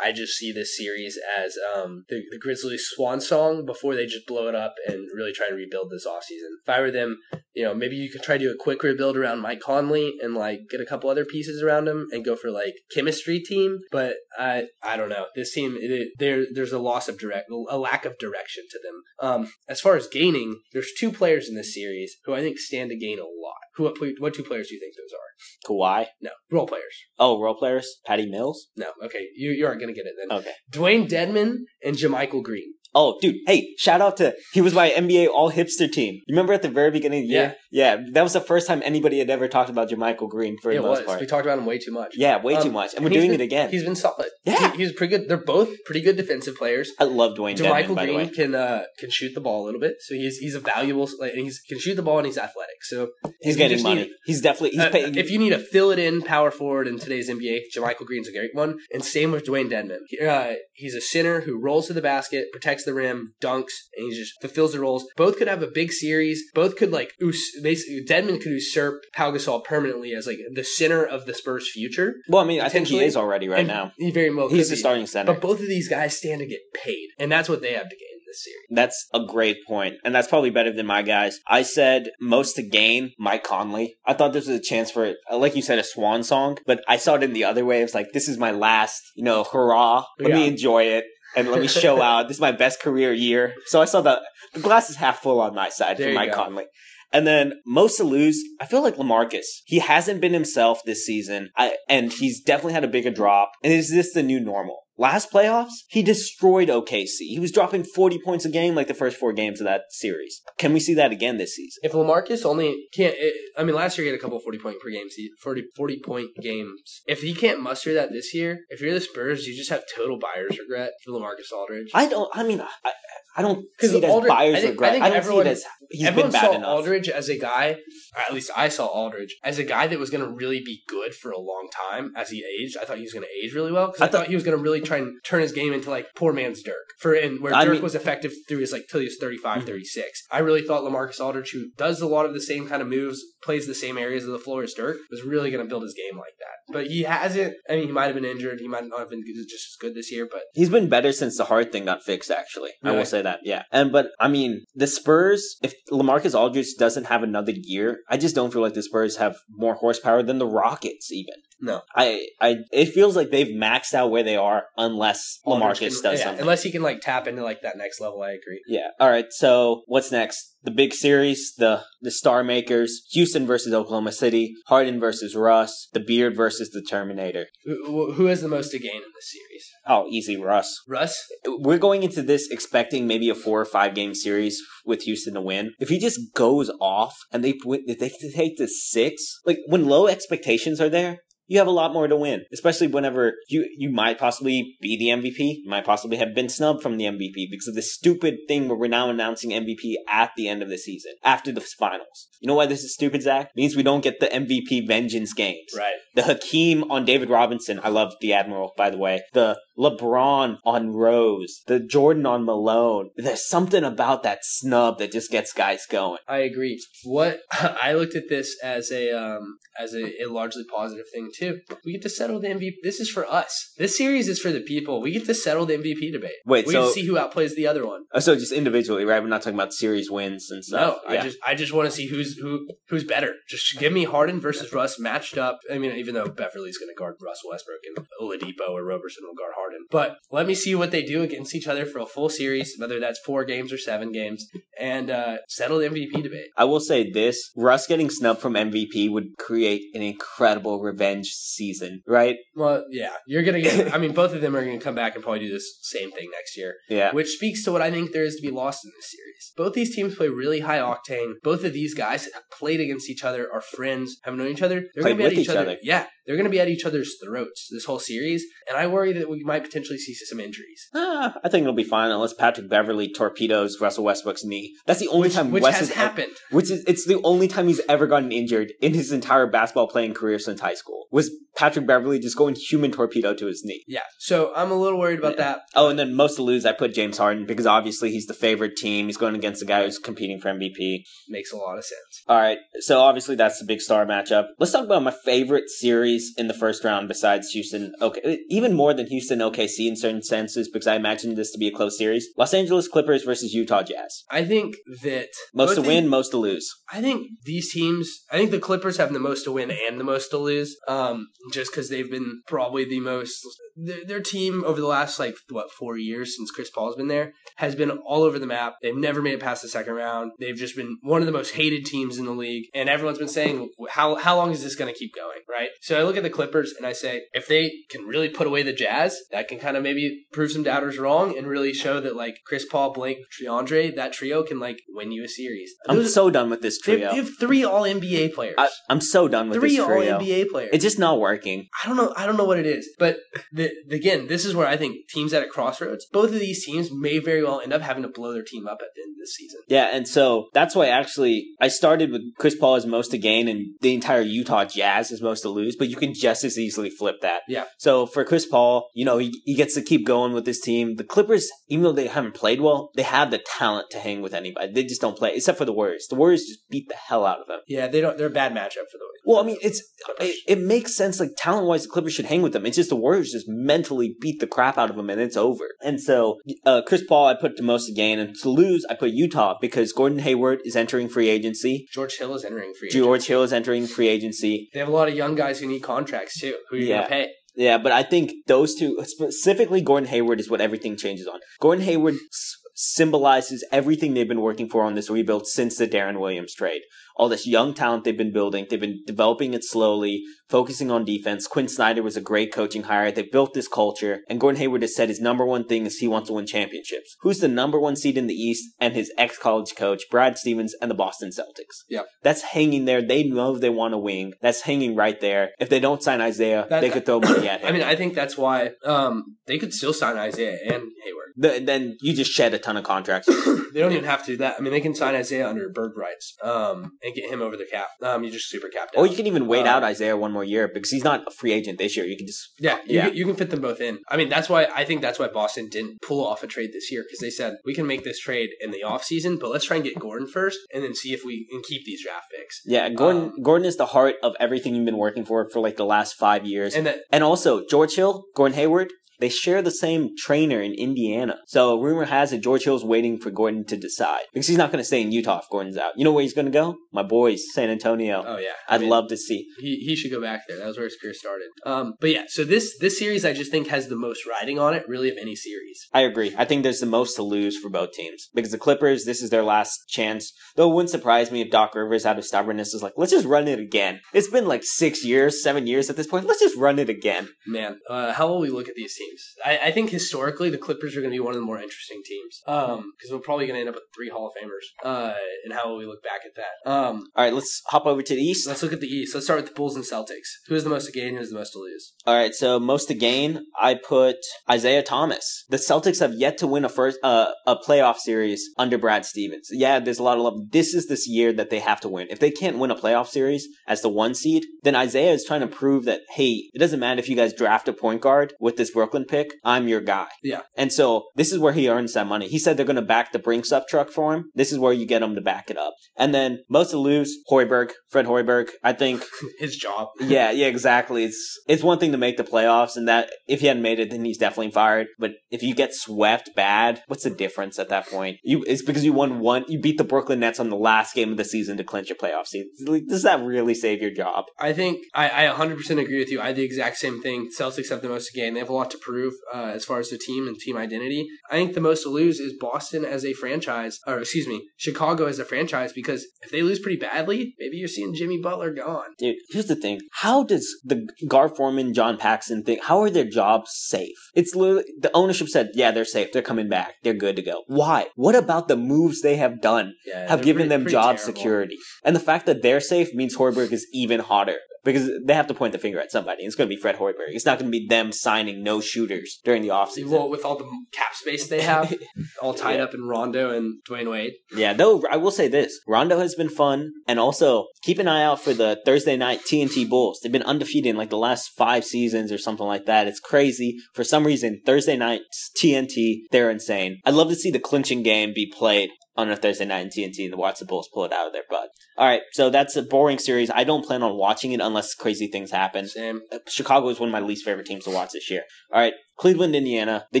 I just see this series as um, the, the Grizzlies' swan song before they just blow it up and really try and rebuild this offseason. If I were them, you know, maybe you could try to do a quick rebuild around Mike Conley and like get a couple other pieces around him and go for like chemistry team. But I I don't know. This team it- there there's a loss of direct a lack of direction to them. Um, as far as gaining, there's two players in this series who I think stand to gain a lot. Who what, what two players do you think those are?
Kawhi.
No, role players.
Oh, role players. Patty Mills.
No, okay, you you aren't gonna get it then.
Okay.
Dewayne Dedmon and JaMychal Green.
Oh, dude. Hey, shout out to he was my NBA All Hipster team. You remember at the very beginning of the year? Yeah, that was the first time anybody had ever talked about JaMychal Green for the most part.
We talked about him way too much.
Yeah, way too
Um,
much, and we're doing
been-
it again.
He's been solid.
Yeah.
he, he's pretty good. They're both pretty good defensive players.
I love Dewayne
JaMychal
by the way.
Green can uh, can shoot the ball a little bit, so he's he's a valuable. Like, he's can shoot the ball and he's athletic. So
He's getting money.
need-
he's definitely he's
uh,
paying.
if you need a fill it in power forward in today's NBA, JaMychal Green's a great one. And same with Dewayne Dedmon. Uh, he's a center who rolls to the basket, protects the rim, dunks, and he just fulfills the roles. Both could have a big series. Both could like us- basically Dedmon could usurp Pau Gasol permanently as like the center of the Spurs' future.
well, I mean, I think he is already right
And
now.
he very well
He's the
be.
starting center.
But both of these guys stand to get paid, and that's what they have to gain in this series.
That's a great point, and that's probably better than my guys. I said most to gain Mike Conley. I thought this was a chance for, uh, like you said, a swan song, but I saw it in the other way. It was like, this is my last, you know, hurrah. Let me enjoy it. And let me show [laughs] out. This is my best career year. So I saw the the glass is half full on my side
There
for Mike
go.
Conley. And then most to lose, I feel like Lamarcus. He hasn't been himself this season, I, and he's definitely had a bigger drop. And is this the new normal? Last playoffs, he destroyed OKC. He was dropping 40 points a game like the first four games of that series. Can we see that again this season?
If Lamarcus only can't, I mean, last year he had a couple 40 point per game, se- 40, 40 point games. If he can't muster that this year, if you're the Spurs, you just have total buyer's regret for Lamarcus Aldridge.
I don't, I mean, I, I don't see it as
Aldridge-
buyer's
I think-
regret.
I
I,
think
don't
everyone-
see it as he's been bad
saw
enough.
Aldridge as a guy, or at least I saw Aldridge as a guy that was going to really be good for a long time as he aged. I thought he was going to age really well because I,
I thought-
thought he was going to really try and turn his game into like poor man's Dirk. For and where
I
Dirk
mean-
was effective through his like till he was 35,
Mhm.
36. I really thought Lamarcus Aldridge, who does a lot of the same kind of moves, plays the same areas of the floor as Dirk, was really going to build his game like that. But he hasn't. I mean, he might have been injured. He might not have been just as good this year. But
He's been better since the heart thing got fixed. Actually, I will say that. Yeah, and but I mean, the Spurs. If Lamarcus Aldridge doesn't have another year, I just don't feel like the Spurs have more horsepower than the Rockets. Even
no,
I, I, it feels like they've maxed out where they are, unless
Aldridge
Lamarcus
can-
does
yeah,
something.
Unless he can like tap into like that next level. I agree.
Yeah. All right. So what's next? The big series, the the star makers: Houston versus Oklahoma City, Harden versus Russ, the Beard versus the Terminator.
Who, who has the most to gain in this series?
Oh, easy, Russ.
Russ.
We're going into this expecting maybe a four or five game series with Houston to win. If he just goes off and they if they take the six, like when low expectations are there. You have a lot more to win, especially whenever you you might possibly be the MVP. You might possibly have been snubbed from the MVP because of this stupid thing where we're now announcing MVP at the end of the season, after the finals. You know why this is stupid, Zach? It means we don't get the MVP vengeance games.
Right.
The Hakeem on David Robinson. I love the Admiral, by the way. The LeBron on Rose. The Jordan on Malone. There's something about that snub that just gets guys going.
I agree. What [laughs] I looked at this as a um as a, a largely positive thing too. We get to settle the MVP. This is for us. This series is for the people. We get to settle the MVP debate.
Wait,
we
so-
get to see who outplays the other one.
Uh, So just individually, right? We're not talking about series wins and stuff.
No,
stuff.
I just I just want to see who's who who's better. Just give me Harden versus Russ matched up. I mean, even though Beverley's going to guard Russ Westbrook and Oladipo or Roberson will guard Harden, but let me see what they do against each other for a full series, whether that's four games or seven games, and uh, settle the MVP debate.
I will say this: Russ getting snubbed from MVP would create an incredible revenge season, right?
Well, yeah, you're gonna get. [laughs] I mean, both of them are gonna come back and probably do this same thing next year,
Yeah.
which speaks to what I think there is to be lost in this series. Both these teams play really high octane. Both of these guys have played against each other, are friends, have known each other. They're
Played
gonna be at
with
each,
each
other.
other.
Yeah, they're gonna be at each other's throats this whole series, and I worry that we might potentially see some injuries.
Ah, I think it'll be fine unless Patrick Beverley torpedoes Russell Westbrook's knee. That's the only
Which,
time
which
West
has
has
happened.
Which is it's the only time he's ever gotten injured in his entire basketball playing career since high school. was Patrick Beverley just going human torpedo to his knee.
Yeah. So I'm a little worried about
Yeah.
that.
Oh, and then most to lose, I put James Harden because obviously he's the favorite team. He's going against the guy who's competing for MVP.
Makes a lot of sense.
All right, so obviously that's the big star matchup. Let's talk about my favorite series in the first round besides Houston. Okay, even more than Houston OKC in certain senses because I imagine this to be a close series. Los Angeles Clippers versus Utah Jazz.
I think that
Most to win, most to lose.
I think these teams, I think the Clippers have the most to win and the most to lose, um, just because they've been probably the most. Their, their team over the last like what four years since Chris Paul's been there has been all over the map. They've never made it past the second round. They've just been one of the most hated teams in the league, and everyone's been saying how how long is this going to keep going, right? So I look at the Clippers and I say if they can really put away the Jazz, that can kind of maybe prove some doubters wrong and really show that like Chris Paul, Blake, Triandre, that trio can like win you a series.
I'm
Those-
so done with this
they,
trio.
they have three All NBA players.
I, I'm so done with
three
this
All
trio.
NBA players.
It's just not working.
I don't know. I don't know what it is, but the, again, this is where I think teams at a crossroads. Both of these teams may very well end up having to blow their team up at the end of the season.
Yeah, and so that's why actually I started with Chris Paul as most to gain and the entire Utah Jazz as most to lose, but you can just as easily flip that.
Yeah.
So for Chris Paul, you know, he, he gets to keep going with this team. The Clippers, even though they haven't played well, they have the talent to hang with anybody. They just don't play, except for the Warriors. The Warriors just beat the hell out of them.
Yeah, they don't. They're a bad matchup for the. Warriors.
Well, I mean, it's it, it makes sense. Like talent wise, the Clippers should hang with them. It's just the Warriors just mentally beat the crap out of them, and it's over. And so, uh, Chris Paul, I put to most to gain, and to lose, I put Utah because Gordon Hayward is entering free agency.
George Hill is entering free. agency.
George Hill is entering free agency.
They have a lot of young guys who need contracts too. Who are you
Yeah.
gonna pay?
Yeah, but I think those two, specifically Gordon Hayward, is what everything changes on. Gordon Hayward s- symbolizes everything they've been working for on this rebuild since the Deron Williams trade. All this young talent they've been building, they've been developing it slowly, focusing on defense. Quin Snyder was a great coaching hire. They built this culture, and Gordon Hayward has said his number one thing is he wants to win championships. Who's the number one seed in the East? And his ex college coach, Brad Stevens, and the Boston Celtics.
Yep.
That's hanging there. They know they want to wing. That's hanging right there. If they don't sign Isaiah,
That-
they could throw money at [clears throat] him.
I mean, I think that's why um, they could still sign Isaiah and Hayward.
Th- then you just shed a ton of contracts. [clears throat]
They don't even have to do that. I mean, they can sign Isaiah under bird rights um, and get him over the cap. Um, you just super capped out.
or you can even wait
Uh,
out Isaiah one more year because he's not a free agent this year. You can just
Yeah, you,
Yeah.
Can, you can fit them both in. I mean, that's why I think that's why Boston didn't pull off a trade this year because they said we can make this trade in the offseason, but let's try and get Gordon first and then see if we can keep these draft picks.
yeah. Gordon
Um,
Gordon is the heart of everything you've been working for for like the last five years.
And that
And also, George Hill, Gordon Hayward, they share the same trainer in Indiana. So rumor has it George Hill's waiting for Gordon to decide because he's not going to stay in Utah if Gordon's out. You know where he's going to go? My boys, San Antonio.
oh yeah, I
I'd
mean,
love to see.
he he should go back there. That was where his career started. Um, but yeah, so this this series I just think has the most riding on it, really, of any series.
I agree. I think there's the most to lose for both teams because the Clippers, this is their last chance. Though it wouldn't surprise me if Doc Rivers, out of stubbornness, is like, let's just run it again. It's been like six years, seven years at this point. Let's just run it again.
Man, uh, how will we look at these teams? I, I think historically the Clippers are going to be one of the more interesting teams because we're probably going to end up with three Hall of Famers. Uh, and how will we look back at that? Um,
All right, let's hop over to the East.
Let's look at the East. Let's start with the Bulls and Celtics. Who has the most to gain? Who has the most to lose?
All right, so most to gain, I put Isaiah Thomas. The Celtics have yet to win a first uh, a playoff series under Brad Stevens. Yeah, there's a lot of love. This is this year that they have to win. If they can't win a playoff series as the one seed, then Isaiah is trying to prove that hey, it doesn't matter if you guys draft a point guard with this Brooklyn pick. I'm your guy.
Yeah.
And so this is where he earns that money. He said they're going to back the Brinks up truck for him. This is where you get him to back it up. And then most to lose, Hoiberg, Fred Hoiberg. I think [laughs]
His job. [laughs]
yeah, yeah, exactly. It's it's one thing to make the playoffs, and that if he hadn't made it, then he's definitely fired. But if you get swept bad, what's the difference at that point? You it's because you won one. You beat the Brooklyn Nets on the last game of the season to clinch your playoff seed. Does that really save your job?
I think I, I 100% agree with you. I had the exact same thing. Celtics have the most to gain. They have a lot to prove uh, as far as the team and team identity. I think the most to lose is Boston as a franchise, or excuse me, Chicago as a franchise, because if they lose pretty badly, maybe you're seeing Jimmy Butler gone.
Dude, here's the thing. How does the Gar Forman, John Paxson think, how are their jobs safe? It's literally, the ownership said, yeah, they're safe. They're coming back. They're good to go. Why? What about the moves they have done
Yeah,
have given
pretty-
them
pretty
job
terrible.
security? And the fact that they're safe means Hoiberg is even hotter. Because they have to point the finger at somebody. It's going to be Fred Hoiberg. It's not going to be them signing no shooters during the offseason.
Well, with all the cap space they have, [laughs] all tied up in Rondo and Dwyane Wade.
Yeah, though I will say this: Rondo has been fun, and also keep an eye out for the Thursday night TNT Bulls. They've been undefeated in like the last five seasons or something like that. It's crazy. For some reason, Thursday nights TNT, they're insane. I'd love to see the clinching game be played on a Thursday night in TNT and watch the Bulls pull it out of their butt. All right, so that's a boring series. I don't plan on watching it unless crazy things happen.
Same.
Chicago is one of my least favorite teams to watch this year. All right, Cleveland, Indiana. They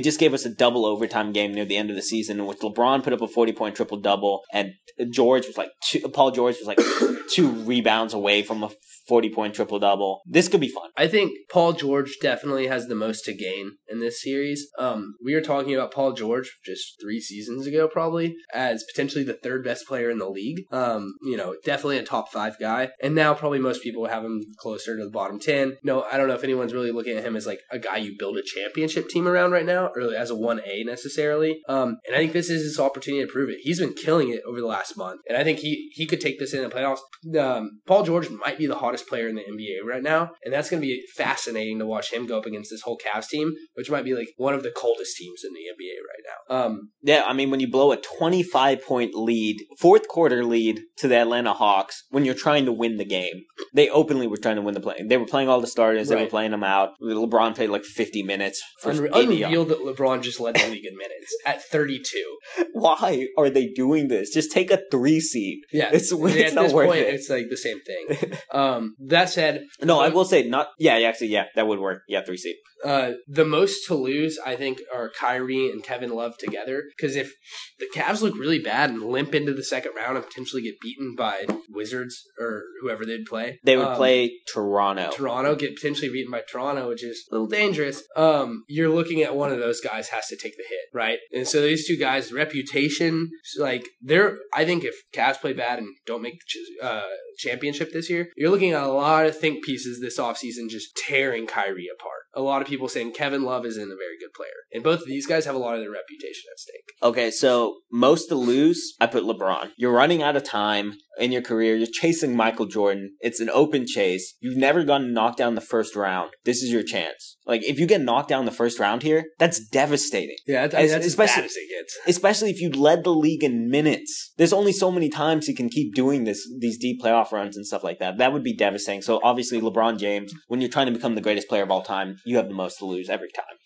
just gave us a double overtime game near the end of the season, in which LeBron put up a forty-point triple double, and George was like two, Paul George was like [coughs] two rebounds away from a forty-point triple double. This could be fun.
I think Paul George definitely has the most to gain in this series. Um, we were talking about Paul George just three seasons ago, probably as potentially the third best player in the league. Um, you know, definitely a top five guy, and now probably most people have him closer to the bottom ten. No, I don't know if anyone's really looking at him as like a guy you build a championship team around right now, or as a one A necessarily. Um, and I think this is his opportunity to prove it. He's been killing it over the last month, and I think he he could take this in the playoffs. Um, Paul George might be the hottest player in the NBA right now, and that's going to be fascinating to watch him go up against this whole Cavs team, which might be like one of the coldest teams in the NBA right now. Um,
Yeah, I mean, when you blow a 25 point lead, fourth quarter lead to the Atlanta Hawks, when you're trying to win the game, they openly were trying to win the play. They were playing all the starters, they were playing them out. LeBron played like 50 minutes
unre-
80
unreal that LeBron just led the league in minutes at 32. [laughs]
Why are they doing this? Just take a three seed.
Yeah,
It's- it's
at
not
this
worth
point,
it.
it's like the same thing. [laughs] um, that said,
No, I will say not. Yeah, yeah, actually, yeah, that would work. Yeah, three seed.
uh, the most to lose, I think, are Kyrie and Kevin Love together. Because if the Cavs look really bad and limp into the second round and potentially get beaten by Wizards or whoever they'd play,
They would
um,
play Toronto.
Toronto get potentially beaten by Toronto, which is a little dangerous. Um, you're looking at one of those guys has to take the hit, right? And so these two guys, reputation, like they're. I think if Cavs play bad and don't make the uh, championship this year, you're looking at a lot of think pieces this offseason just tearing Kyrie apart. A lot of people saying Kevin Love isn't a very good player, and both of these guys have a lot of their reputation at stake.
Okay, so most to lose, I put LeBron. You're running out of time in your career. You're chasing Michael Jordan. It's an open chase. You've never gotten knocked down the first round. This is your chance. Like, if you get knocked down the first round here, that's devastating.
Yeah,
I mean, that's as bad
especially
as
it gets.
Especially if you led the league in minutes. There's only so many times he can keep doing this, these deep playoff runs and stuff like that. That would be devastating. So obviously, LeBron James, when you're trying to become the greatest player of all time, you have the most to lose every time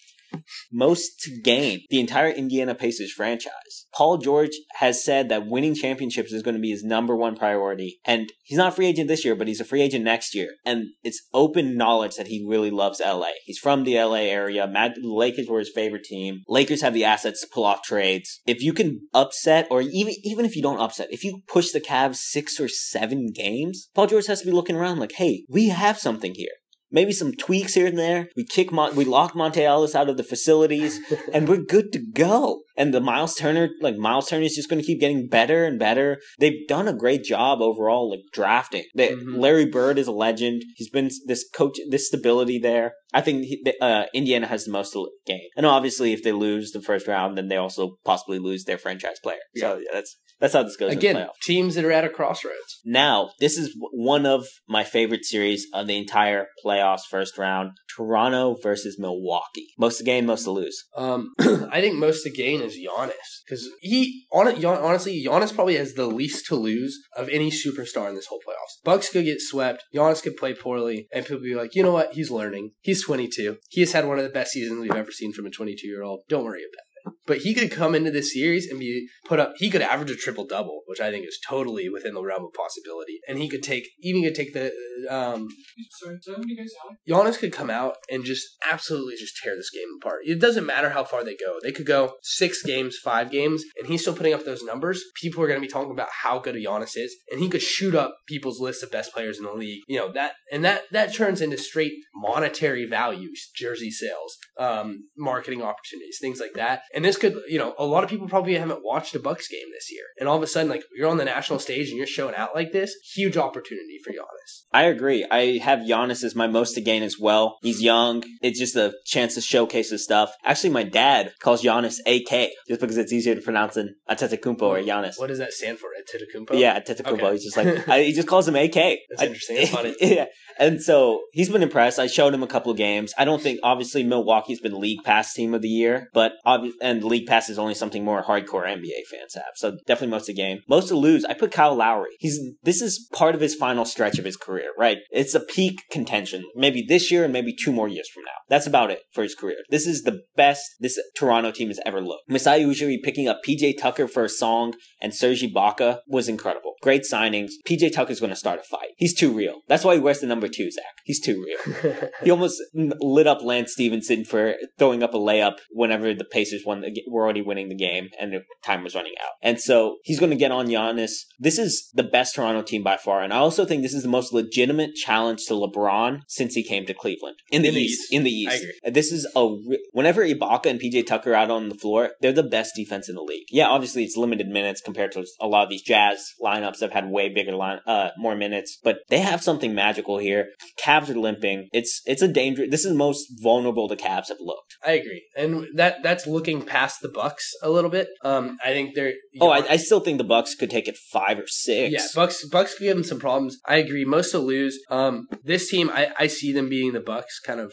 most to gain the entire Indiana Pacers franchise. Paul George has said that winning championships is going to be his number one priority. And he's not a free agent this year, but he's a free agent next year. And it's open knowledge that he really loves LA. He's from the LA area. Mad- Lakers were his favorite team. Lakers have the assets to pull off trades. If you can upset, or even, even if you don't upset, if you push the Cavs six or seven games, Paul George has to be looking around like, hey, we have something here maybe some tweaks here and there. We kick Mon- we lock Monta Ellis out of the facilities, and we're good to go. And the Miles Turner, like Miles Turner, is just going to keep getting better and better. They've done a great job overall, like drafting. They,
Mhm.
Larry Bird is a legend. He's been this coach, this stability there. I think he, uh, Indiana has the most to gain. And obviously, if they lose the first round, then they also possibly lose their franchise player. So yeah, that's that's how this goes.
Again, teams that are at a crossroads.
Now, this is one of my favorite series of the entire playoffs first round. Toronto versus Milwaukee. Most to gain, most to lose.
Um, [clears throat] I think most to gain is Giannis because he, on honestly, Giannis probably has the least to lose of any superstar in this whole playoffs. Bucks could get swept, Giannis could play poorly, and people be like, you know what? He's learning. He's 22. He has had one of the best seasons we've ever seen from a 22 year old. Don't worry about it. But he could come into this series and be put up. He could average a triple double, which I think is totally within the realm of possibility. And he could take, even could take the um,
Sorry, many guys out?
Giannis could come out and just absolutely just tear this game apart. It doesn't matter how far they go. They could go six games, five games, and he's still putting up those numbers. People are going to be talking about how good a Giannis is, and he could shoot up people's list of best players in the league. You know that, and that that turns into straight monetary values, jersey sales, um, marketing opportunities, things like that. And this could, you know, a lot of people probably haven't watched a Bucks game this year, and all of a sudden, like you're on the national stage and you're showing out like this, huge opportunity for Giannis.
I agree. I have Giannis as my most to gain as well. He's young. It's just a chance to showcase his stuff. Actually, my dad calls Giannis AK just because it's easier to pronounce than Antetokounmpo or Giannis.
What does that stand for? Antetokounmpo?
Yeah, Antetokounmpo.
Okay.
He's just like [laughs] I, he just calls him AK. [laughs]
That's
I-
interesting. That's funny. [laughs]
yeah, and so he's been impressed. I showed him a couple of games. I don't think obviously Milwaukee's been League Pass Team of the Year, but obvi- and League Pass is only something more hardcore NBA fans have. So definitely most of the game. Most to lose. I put Kyle Lowry. He's this is part of his final stretch of his career, right? It's a peak contention. Maybe this year and maybe two more years from now. That's about it for his career. This is the best this Toronto team has ever looked. Masai Ujiri picking up PJ Tucker for a song and Serge Ibaka was incredible. Great signings. PJ Tucker's going to start a fight. He's too real. That's why he wears the number two, Zach. He's too real. [laughs] he almost lit up Lance Stephenson for throwing up a layup whenever the Pacers won the, ga- were already winning the game and the time was running out. And so he's going to get on Giannis. This is the best Toronto team by far. And I also think this is the most legitimate challenge to LeBron since he came to Cleveland. In the,
In the
East.
East.
In the
I
East.
agree.
This is a, re- whenever Ibaka and PJ Tucker are out on the floor, they're the best defense in the league. Yeah, obviously it's limited minutes compared to a lot of these Jazz lineups that have had way bigger line, uh, more minutes, but they have something magical here. Cavs are limping. It's, it's a danger. This is most vulnerable the Cavs have looked.
I agree, and that that's looking past the Bucks a little bit. Um, I think they're.
Oh, I, I still think the Bucks could take it five or six.
Yeah, Bucks Bucks could give them some problems. I agree. Most to lose. Um, this team, I, I see them beating the Bucks kind of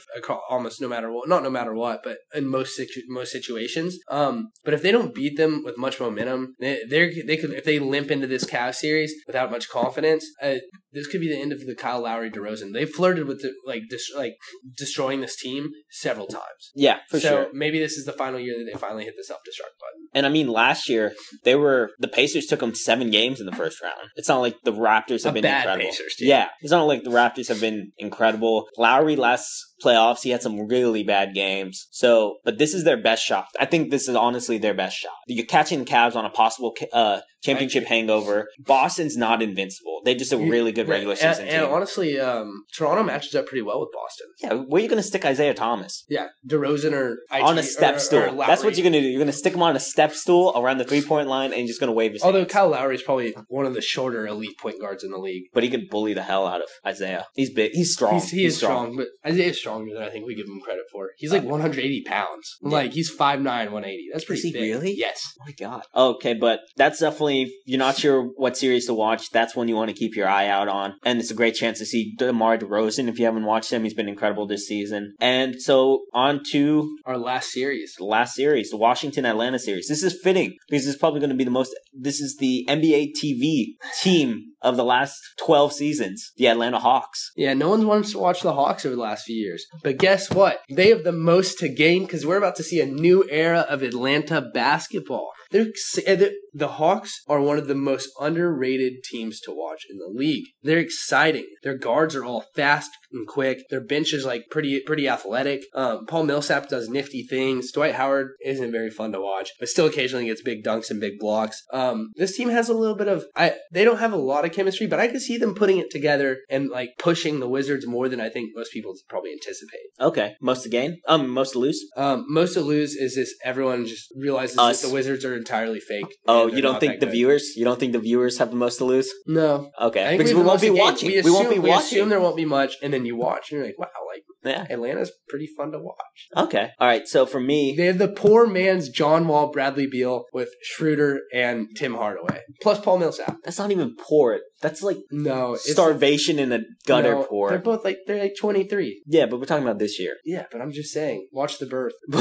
almost no matter what. Not no matter what, but in most situ- most situations. Um, but if they don't beat them with much momentum, they they they could if they limp into this Cavs series without much confidence. Uh, this could be the end of the Kyle Lowry DeRozan. They flirted with the, like dis- like destroying this team several times.
Yeah, for
so
sure.
maybe this is the final year that they finally hit the self destruct button.
And I mean, last year they were the Pacers took them seven games in the first round. It's not like the Raptors have
A
been incredible.
Pacers team.
Yeah, it's not like the Raptors have been incredible. Lowry last playoffs he had some really bad games. So, but this is their best shot. I think this is honestly their best shot. You're catching Cavs on a possible uh, championship hangover. Boston's not invincible. They just a really good regular
and,
season
and
team.
honestly, um, Toronto matches up pretty well with Boston.
yeah, where are you going to stick Isaiah Thomas?
Yeah, DeRozan or IG,
on a step
or- or
stool.
Lowry.
That's what you're gonna do. You're gonna stick him on a step stool around the three point line, and you're just gonna wave his.
Although
hands.
Kyle Lowry is probably one of the shorter elite point guards in the league.
but he could bully the hell out of Isaiah. He's big. He's strong.
He's, he is strong. but Isaiah's stronger than I think we give him credit for. He's like 180 pounds. Like he's 5'9", 180. That's pretty
he
thick.
really?
Yes.
Oh my god. Okay, but that's definitely if you're not sure what series to watch. That's one you want to keep your eye out on, and it's a great chance to see DeMar DeRozan. If you haven't watched him, he's been incredible this season. And so on to
Our last series.
the last series, the Washington Atlanta series. This is fitting because this is probably going to be the most. This is the NBA TV team of the last 12 seasons, the Atlanta Hawks.
Yeah, no one wants to watch the Hawks over the last few years. But guess what? They have the most to gain because we're about to see a new era of Atlanta basketball. They're, uh, the the Hawks are one of the most underrated teams to watch in the league. They're exciting. Their guards are all fast and quick. Their bench is like pretty pretty athletic. Um, Paul Millsap does nifty things. Dwight Howard isn't very fun to watch, but still occasionally gets big dunks and big blocks. Um, this team has a little bit of I. They don't have a lot of chemistry, but I could see them putting it together and like pushing the Wizards more than I think most people probably anticipate.
Okay, most to gain, um, most to lose.
Um, most to lose is this everyone just realizes
Us.
that the Wizards are entirely fake.
Oh, you don't think the
good.
viewers? You don't think the viewers have the most to lose?
No,
Okay, because we won't be watching.
We,
We, won't be
we
watching.
assume there won't be much, and then you watch, and you're like, wow, like
yeah.
Atlanta's pretty fun to watch.
Okay. All right. So for me,
They have the poor man's John Wall, Bradley Beal with Schroeder and Tim Hardaway, plus Paul Millsap.
that's not even poor. That's like
No,
starvation in a gutter
no, They're both like they're like 23.
Yeah, but we're talking about this year.
Yeah, but I'm just saying, watch the birth, [laughs]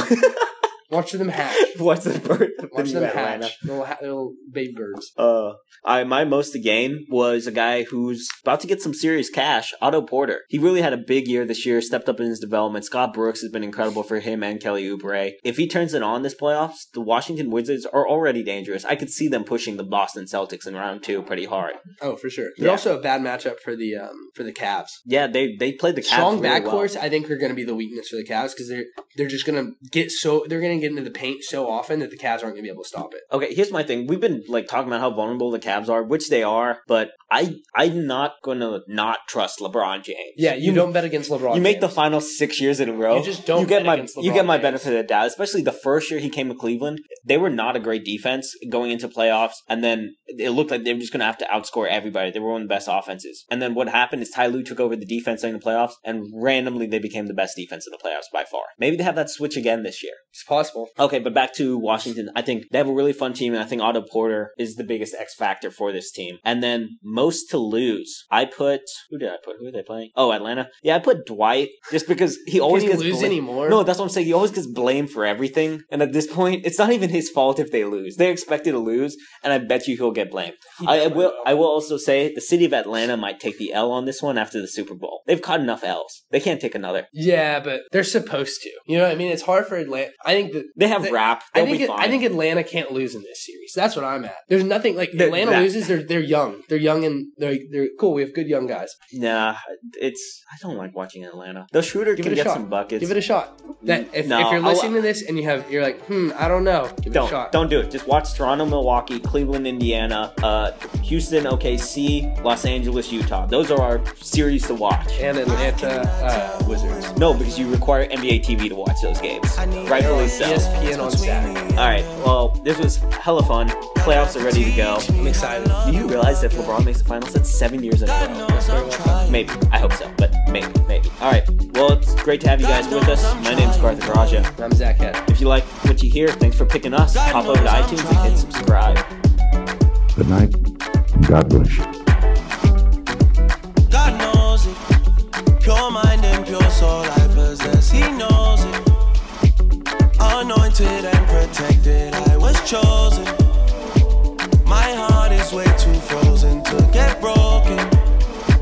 watch them hatch,
What's the birth
watch them
Atlanta?
hatch, little, ha- little baby birds.
Uh, I my most to gain was a guy who's about to get some serious cash. Otto Porter. He really had a big year this year. Stepped up in his development. Scott Brooks has been incredible for him and Kelly Oubre. If he turns it on this playoffs, the Washington Wizards are already dangerous. I could see them pushing the Boston Celtics in round two pretty hard.
Oh, for sure. They're
Yeah.
also a bad matchup for the um for the Cavs.
Yeah, they they played the Cavs
Strong
really well.
I think, are going to be the weakness for the Cavs because they're they're just going to get so they're going to going get into the paint so often that the Cavs aren't going to be able to stop it.
Okay, here's my thing. We've been like talking about how vulnerable the Cavs are, which they are, but I I'm not gonna not trust LeBron James.
Yeah, you, don't bet against LeBron.
You make the final six years in a row.
You just don't
You get
bet
my you get my
James.
benefit of the doubt. Especially the first year he came to Cleveland, they were not a great defense going into playoffs, and then it looked like they were just going to have to outscore everybody. They were one of the best offenses, and then what happened is Ty Lue took over the defense in the playoffs, and randomly they became the best defense in the playoffs by far. Maybe they have that switch again this year.
It's possible.
Okay, but back to Washington. I think they have a really fun team, and I think Otto Porter is the biggest X factor for this team. And then most to lose. I put who did I put? Who are they playing? Oh, Atlanta. Yeah, I put Dwight just because he always gets
lose
blamed-
anymore?
No, that's what I'm saying. He always gets blamed for everything, and at this point, it's not even his fault if they lose. They're expected to lose, and I bet you he'll get blamed. I, I will. I will also say the city of Atlanta might take the L on this one after the Super Bowl. They've caught enough L's. They can't take another.
Yeah, but they're supposed to. You know what I mean? It's hard for Atlanta. I think that
They have
They-
rap.
I
They'll
think
be fine.
I think Atlanta can't lose in this series. That's what I'm at. There's nothing like
That-
Atlanta
that-
loses. They're they're young. They're young and they're they're cool. We have good young guys.
Nah, it's I don't like watching Atlanta. The shooter
Give
can
it a
get
shot.
some buckets.
Give it a shot. That if,
No,
if you're
I'll-
listening to this and you have you're like hmm I don't know. Give it a
don't
shot.
don't do it. Just watch Toronto, Milwaukee, Cleveland, Indiana, uh, Houston, OKC, Los Angeles, Utah. Those are our series to watch.
And Atlanta uh, Wizards.
No, because you require NBA TV to watch those games. Rightfully so.
ESPN on Saturday.
All right. Well, this was hella fun. Playoffs are ready to go.
I'm excited.
Do you realize that if LeBron makes the finals, that's seven years in a row? Maybe. I hope so, but maybe, maybe. All right. Well, it's great to have you guys with us. My name's Karthik Raja.
I'm Zach Head.
If you like what you hear, thanks for picking us. Pop over to iTunes and hit subscribe.
Good night. and God bless you.
God knows it. Pure mind protected, I was chosen.